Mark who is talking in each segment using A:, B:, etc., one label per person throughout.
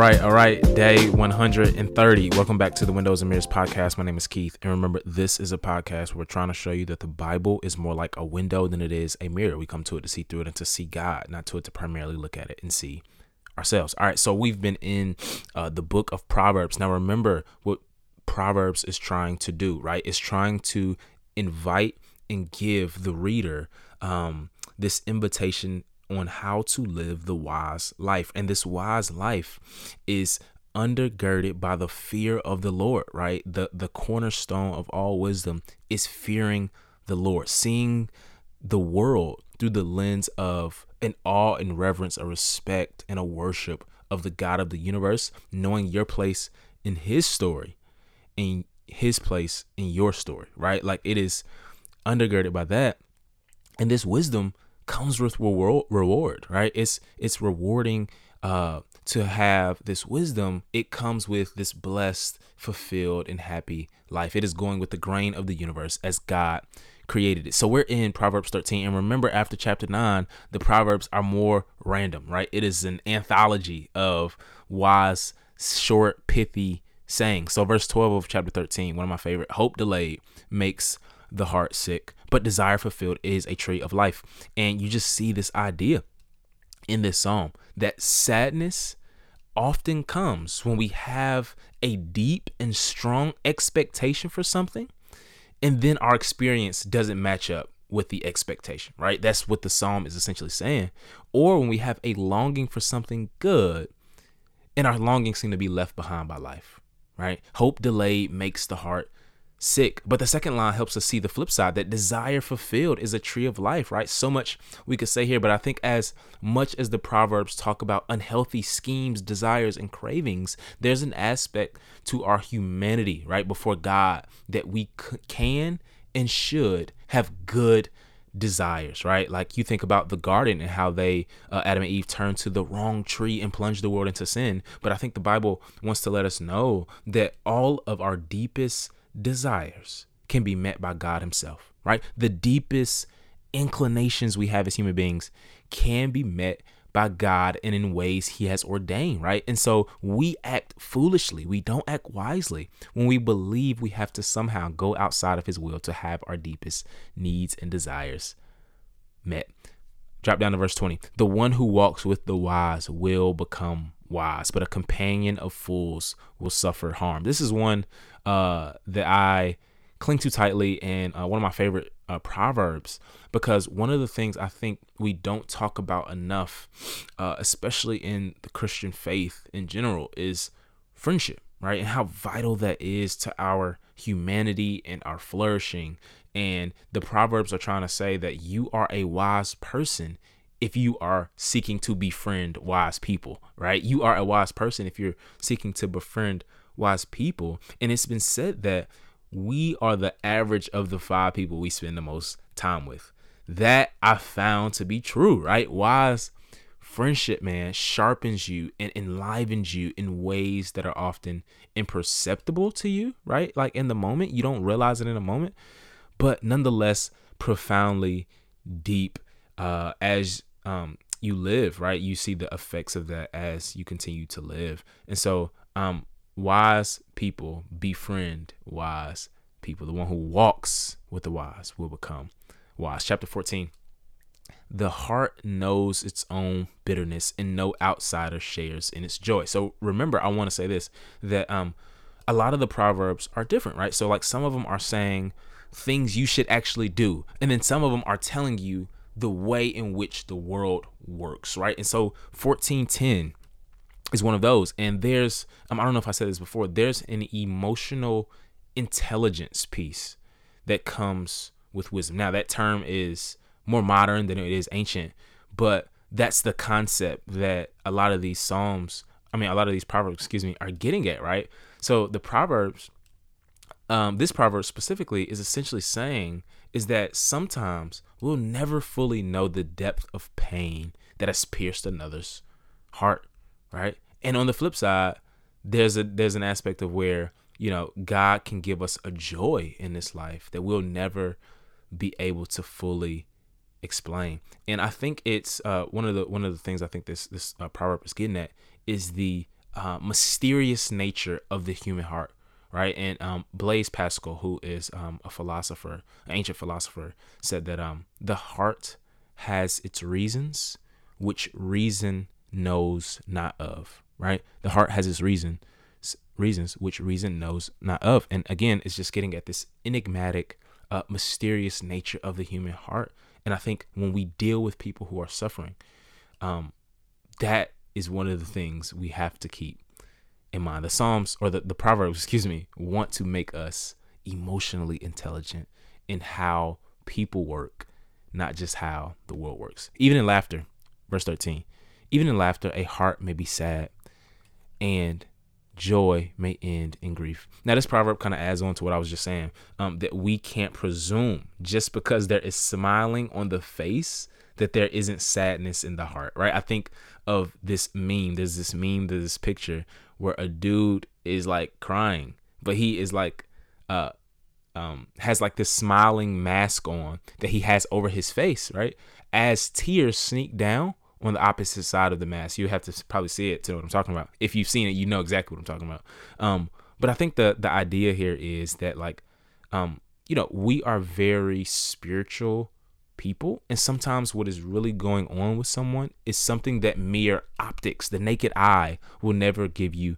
A: right, all right. Day 130. Welcome back to the Windows and Mirrors podcast. My name is Keith. And remember, this is a podcast where we're trying to show you that the Bible is more like a window than it is a mirror. We come to it to see through it and to see God, not to it to primarily look at it and see ourselves. All right, so we've been in uh, the book of Proverbs. Now, remember what Proverbs is trying to do, right? It's trying to invite and give the reader um, this invitation on how to live the wise life. And this wise life is undergirded by the fear of the Lord, right? The the cornerstone of all wisdom is fearing the Lord, seeing the world through the lens of an awe and reverence, a respect and a worship of the God of the universe, knowing your place in his story and his place in your story, right? Like it is undergirded by that. And this wisdom comes with reward, right? It's it's rewarding uh, to have this wisdom. It comes with this blessed, fulfilled, and happy life. It is going with the grain of the universe as God created it. So we're in Proverbs 13. And remember, after chapter 9, the Proverbs are more random, right? It is an anthology of wise, short, pithy sayings. So, verse 12 of chapter 13, one of my favorite hope delayed makes the heart sick, but desire fulfilled is a tree of life. And you just see this idea in this psalm that sadness often comes when we have a deep and strong expectation for something, and then our experience doesn't match up with the expectation, right? That's what the psalm is essentially saying. Or when we have a longing for something good, and our longings seem to be left behind by life, right? Hope delayed makes the heart sick. But the second line helps us see the flip side that desire fulfilled is a tree of life, right? So much we could say here, but I think as much as the Proverbs talk about unhealthy schemes, desires, and cravings, there's an aspect to our humanity, right, before God that we can and should have good desires, right? Like you think about the garden and how they, uh, Adam and Eve, turned to the wrong tree and plunged the world into sin. But I think the Bible wants to let us know that all of our deepest desires can be met by God Himself, right? The deepest inclinations we have as human beings can be met by God and in ways He has ordained, right? And so we act foolishly. We don't act wisely when we believe we have to somehow go outside of His will to have our deepest needs and desires met. Drop down to verse 20. The one who walks with the wise will become wise, but a companion of fools will suffer harm. This is one uh, that I cling to tightly and uh, one of my favorite uh, proverbs because one of the things I think we don't talk about enough, uh, especially in the Christian faith in general, is friendship, right? And how vital that is to our humanity and our flourishing. And the proverbs are trying to say that you are a wise person if you are seeking to befriend wise people, right? You are a wise person if you're seeking to befriend wise people. And it's been said that we are the average of the five people we spend the most time with. That I found to be true, right? Wise friendship, man, sharpens you and enlivens you in ways that are often imperceptible to you, right? Like in the moment, you don't realize it in a moment, but nonetheless, profoundly deep uh, as um, you live, right? You see the effects of that as you continue to live. And so, um, wise people befriend wise people. The one who walks with the wise will become wise. Chapter 14. The heart knows its own bitterness, and no outsider shares in its joy. So remember, I want to say this that um, a lot of the proverbs are different, right? So like some of them are saying things you should actually do, and then some of them are telling you the way in which the world works, right? And so 1410 is one of those. And there's, um, I don't know if I said this before, there's an emotional intelligence piece that comes with wisdom. Now, that term is more modern than it is ancient, but that's the concept that a lot of these Psalms, I mean, a lot of these Proverbs, excuse me, are getting at, right? So the Proverbs, um, this proverb specifically is essentially saying is that sometimes we'll never fully know the depth of pain that has pierced another's heart, right? And on the flip side, there's a there's an aspect of where you know God can give us a joy in this life that we'll never be able to fully explain. And I think it's uh, one of the one of the things I think this this uh, proverb is getting at is the uh, mysterious nature of the human heart, right? And um, Blaise Pascal, who is um, a philosopher, an ancient philosopher, said that um, the heart has its reasons, which reason knows not of, right? The heart has its reason, reasons which reason knows not of. And again, it's just getting at this enigmatic, uh, mysterious nature of the human heart. And I think when we deal with people who are suffering, um, that is one of the things we have to keep in mind. The Psalms or the, the Proverbs, excuse me, want to make us emotionally intelligent in how people work, not just how the world works. Even in laughter, verse 13, even in laughter, a heart may be sad and joy may end in grief. Now, this proverb kind of adds on to what I was just saying um, that we can't presume just because there is smiling on the face that there isn't sadness in the heart, right? I think of this meme. There's this meme, there's this picture where a dude is like crying, but he is like, uh, um, has like this smiling mask on that he has over his face, right? As tears sneak down on the opposite side of the mask, you have to probably see it to know what I'm talking about. If you've seen it, you know exactly what I'm talking about. Um, but I think the the idea here is that like, um, you know, we are very spiritual people. And sometimes what is really going on with someone is something that mere optics, the naked eye, will never give you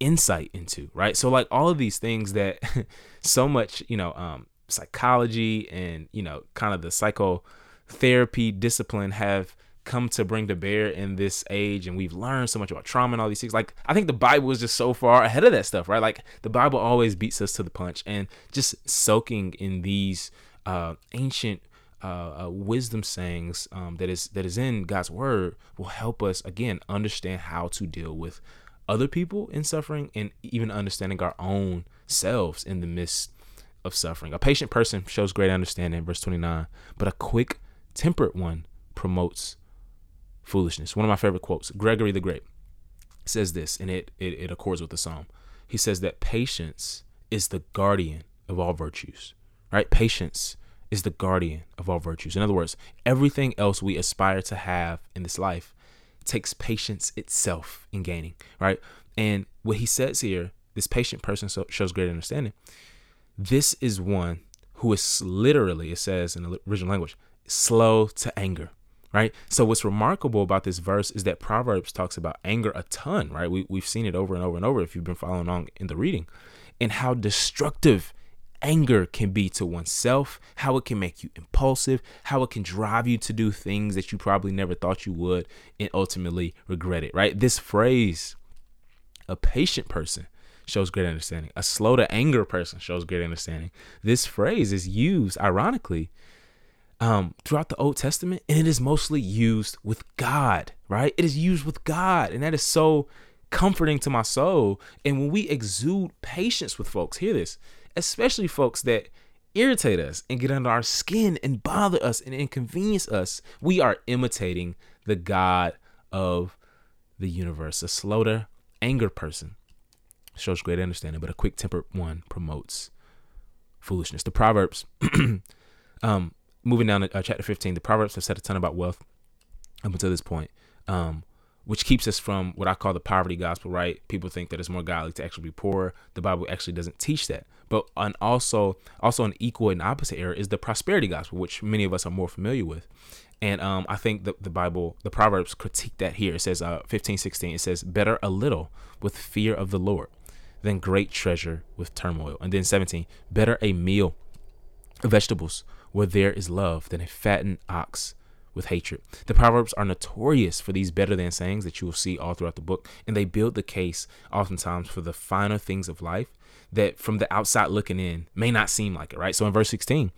A: insight into, right? So like all of these things that so much, you know, um, psychology and, you know, kind of the psychotherapy discipline have come to bring to bear in this age and we've learned so much about trauma and all these things like i think the bible is just so far ahead of that stuff right like the bible always beats us to the punch and just soaking in these uh, ancient uh, uh, wisdom sayings um, that is that is in God's word will help us again understand how to deal with other people in suffering and even understanding our own selves in the midst of suffering. A patient person shows great understanding, verse 29, but a quick tempered one promotes foolishness. One of my favorite quotes, Gregory the Great says this, and it, it, it accords with the psalm. He says that patience is the guardian of all virtues, right? Patience is the guardian of all virtues. In other words, everything else we aspire to have in this life takes patience itself in gaining, right? And what he says here, this patient person shows great understanding. This is one who is literally, it says in the original language, slow to anger, right? So what's remarkable about this verse is that Proverbs talks about anger a ton, right? We, we've seen it over and over and over if you've been following along in the reading, and how destructive anger can be to oneself, how it can make you impulsive, how it can drive you to do things that you probably never thought you would and ultimately regret it, right? This phrase, a patient person shows great understanding, a slow to anger person shows great understanding. This phrase is used, ironically, um, throughout the Old Testament, and it is mostly used with God, right? It is used with God, and that is so comforting to my soul. And when we exude patience with folks, hear this especially folks that irritate us and get under our skin and bother us and inconvenience us, we are imitating the God of the universe. A slow to anger person shows great understanding, but a quick tempered one promotes foolishness. The Proverbs, um, moving down to uh, chapter 15, the Proverbs have said a ton about wealth up until this point. Um, which keeps us from what I call the poverty gospel, right? People think that it's more godly to actually be poor. The Bible actually doesn't teach that. But and also also an equal and opposite error is the prosperity gospel, which many of us are more familiar with. And um, I think the, the Bible, the Proverbs critique that here. It says uh, 15, 16, it says, better a little with fear of the Lord than great treasure with turmoil. And then 17, better a meal of vegetables where there is love than a fattened ox with hatred. The Proverbs are notorious for these better than sayings that you will see all throughout the book, and they build the case oftentimes for the finer things of life that from the outside looking in may not seem like it, right? So in verse 16,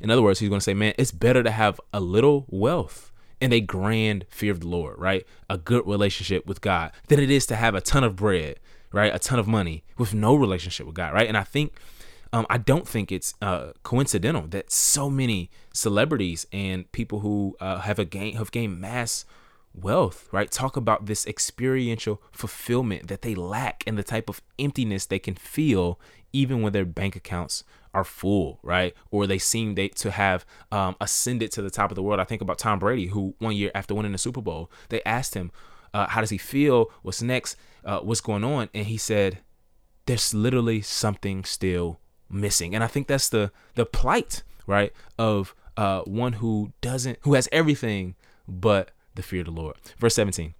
A: in other words, he's going to say, man, it's better to have a little wealth and a grand fear of the Lord, right? A good relationship with God than it is to have a ton of bread, right? A ton of money with no relationship with God, right? And I think um, I don't think it's uh, coincidental that so many celebrities and people who uh, have a gain have gained mass wealth, right? Talk about this experiential fulfillment that they lack and the type of emptiness they can feel even when their bank accounts are full, right? Or they seem they to have um, ascended to the top of the world. I think about Tom Brady, who one year after winning the Super Bowl, they asked him, uh, "How does he feel? What's next?" uh, what's going on, and he said, "There's literally something still missing," and I think that's the the plight, right, of uh, one who doesn't, who has everything but the fear of the Lord. Verse 17.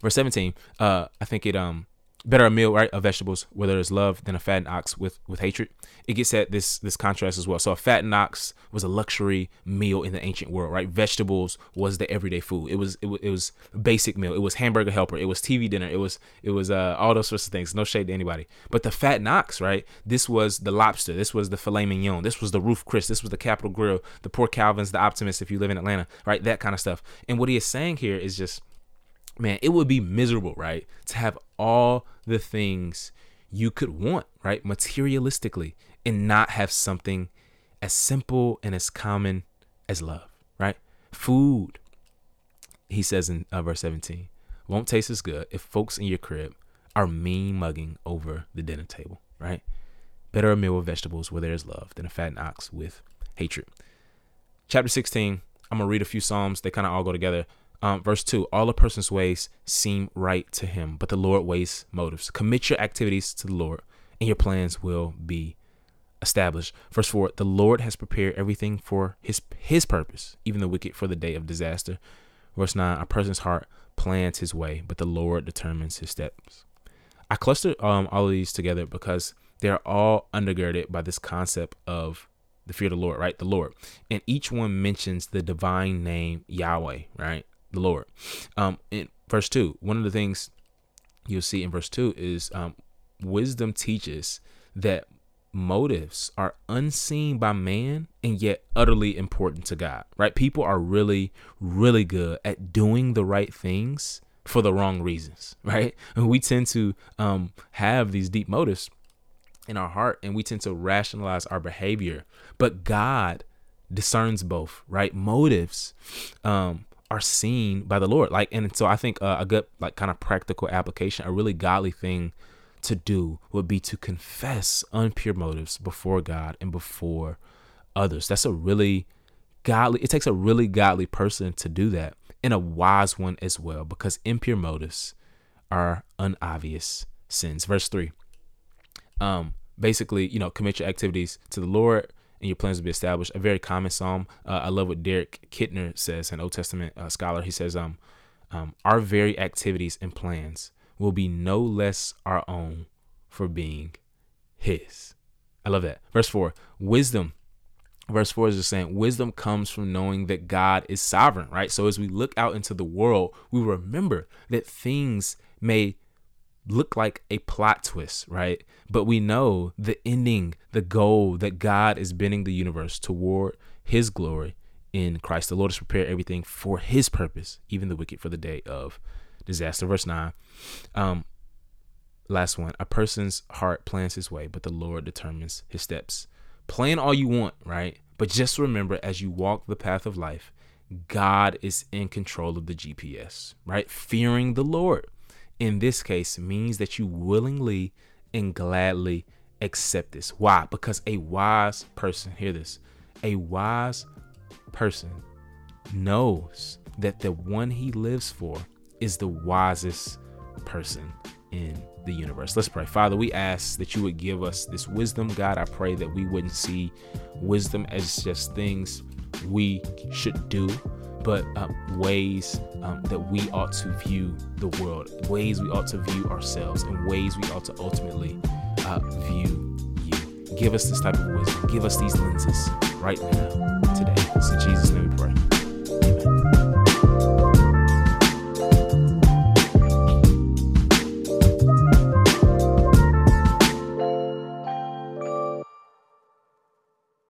A: Verse 17. Uh, I think it um better a meal, right, of vegetables, whether it's love, than a fattened ox with with hatred. It gets at this this contrast as well. So a fattened ox was a luxury meal in the ancient world, right? Vegetables was the everyday food. It was it was, it was basic meal. It was hamburger helper. It was TV dinner. It was it was uh, all those sorts of things. No shade to anybody. But the fattened ox, right? This was the lobster. This was the filet mignon. This was the Ruth's Chris. This was the Capital Grille The poor Calvin's, the Optimist. If you live in Atlanta, right? That kind of stuff. And what he is saying here is just man, it would be miserable, right? To have all the things you could want, right? Materialistically, and not have something as simple and as common as love, right? Food, he says in uh, verse 17, won't taste as good if folks in your crib are mean mugging over the dinner table, right? Better a meal with vegetables where there's love than a fattened ox with hatred. Chapter 16, I'm going to read a few Psalms. They kind of all go together. Um, verse 2 All a person's ways seem right to him, but the Lord weighs motives. Commit your activities to the Lord, and your plans will be established. Verse 4 The Lord has prepared everything for his, his purpose, even the wicked for the day of disaster. Verse 9 A person's heart plans his way, but the Lord determines his steps. I clustered um, all of these together because they're all undergirded by this concept of the fear of the Lord, right? The Lord. And each one mentions the divine name Yahweh, right? The Lord. Um, in verse 2, one of the things you'll see in verse 2 is um, wisdom teaches that motives are unseen by man and yet utterly important to God, right? People are really, really good at doing the right things for the wrong reasons, right? And we tend to um, have these deep motives in our heart and we tend to rationalize our behavior, but God discerns both, right? Motives um, are seen by the Lord. Like, and so I think uh, a good, like, kind of practical application, a really godly thing to do would be to confess unpure motives before God and before others. That's a really godly, it takes a really godly person to do that and a wise one as well, because impure motives are unobvious sins. Verse three. Um, basically, you know, commit your activities to the Lord and your plans will be established. A very common psalm. Uh, I love what Derek Kidner says, an Old Testament uh, scholar. He says, um, um, our very activities and plans will be no less our own for being His. I love that. Verse 4 Wisdom. Verse 4 is just saying, wisdom comes from knowing that God is sovereign, right? So as we look out into the world, we remember that things may look like a plot twist, right? But we know the ending, the goal that God is bending the universe toward his glory in Christ. The Lord has prepared everything for his purpose, even the wicked for the day of disaster. Verse 9. Um, last one. A person's heart plans his way, but the Lord determines his steps. Plan all you want, right? But just remember as you walk the path of life, God is in control of the GPS, right? Fearing the Lord in this case means that you willingly and gladly accept this. Why? Because a wise person, hear this, a wise person knows that the one he lives for is the wisest person in the universe. Let's pray. Father, we ask that you would give us this wisdom. God, I pray that we wouldn't see wisdom as just things we should do, but um, ways um, that we ought to view the world, ways we ought to view ourselves, and ways we ought to ultimately uh, view you. Give us this type of wisdom. Give us these lenses right now, today. In Jesus' name we pray.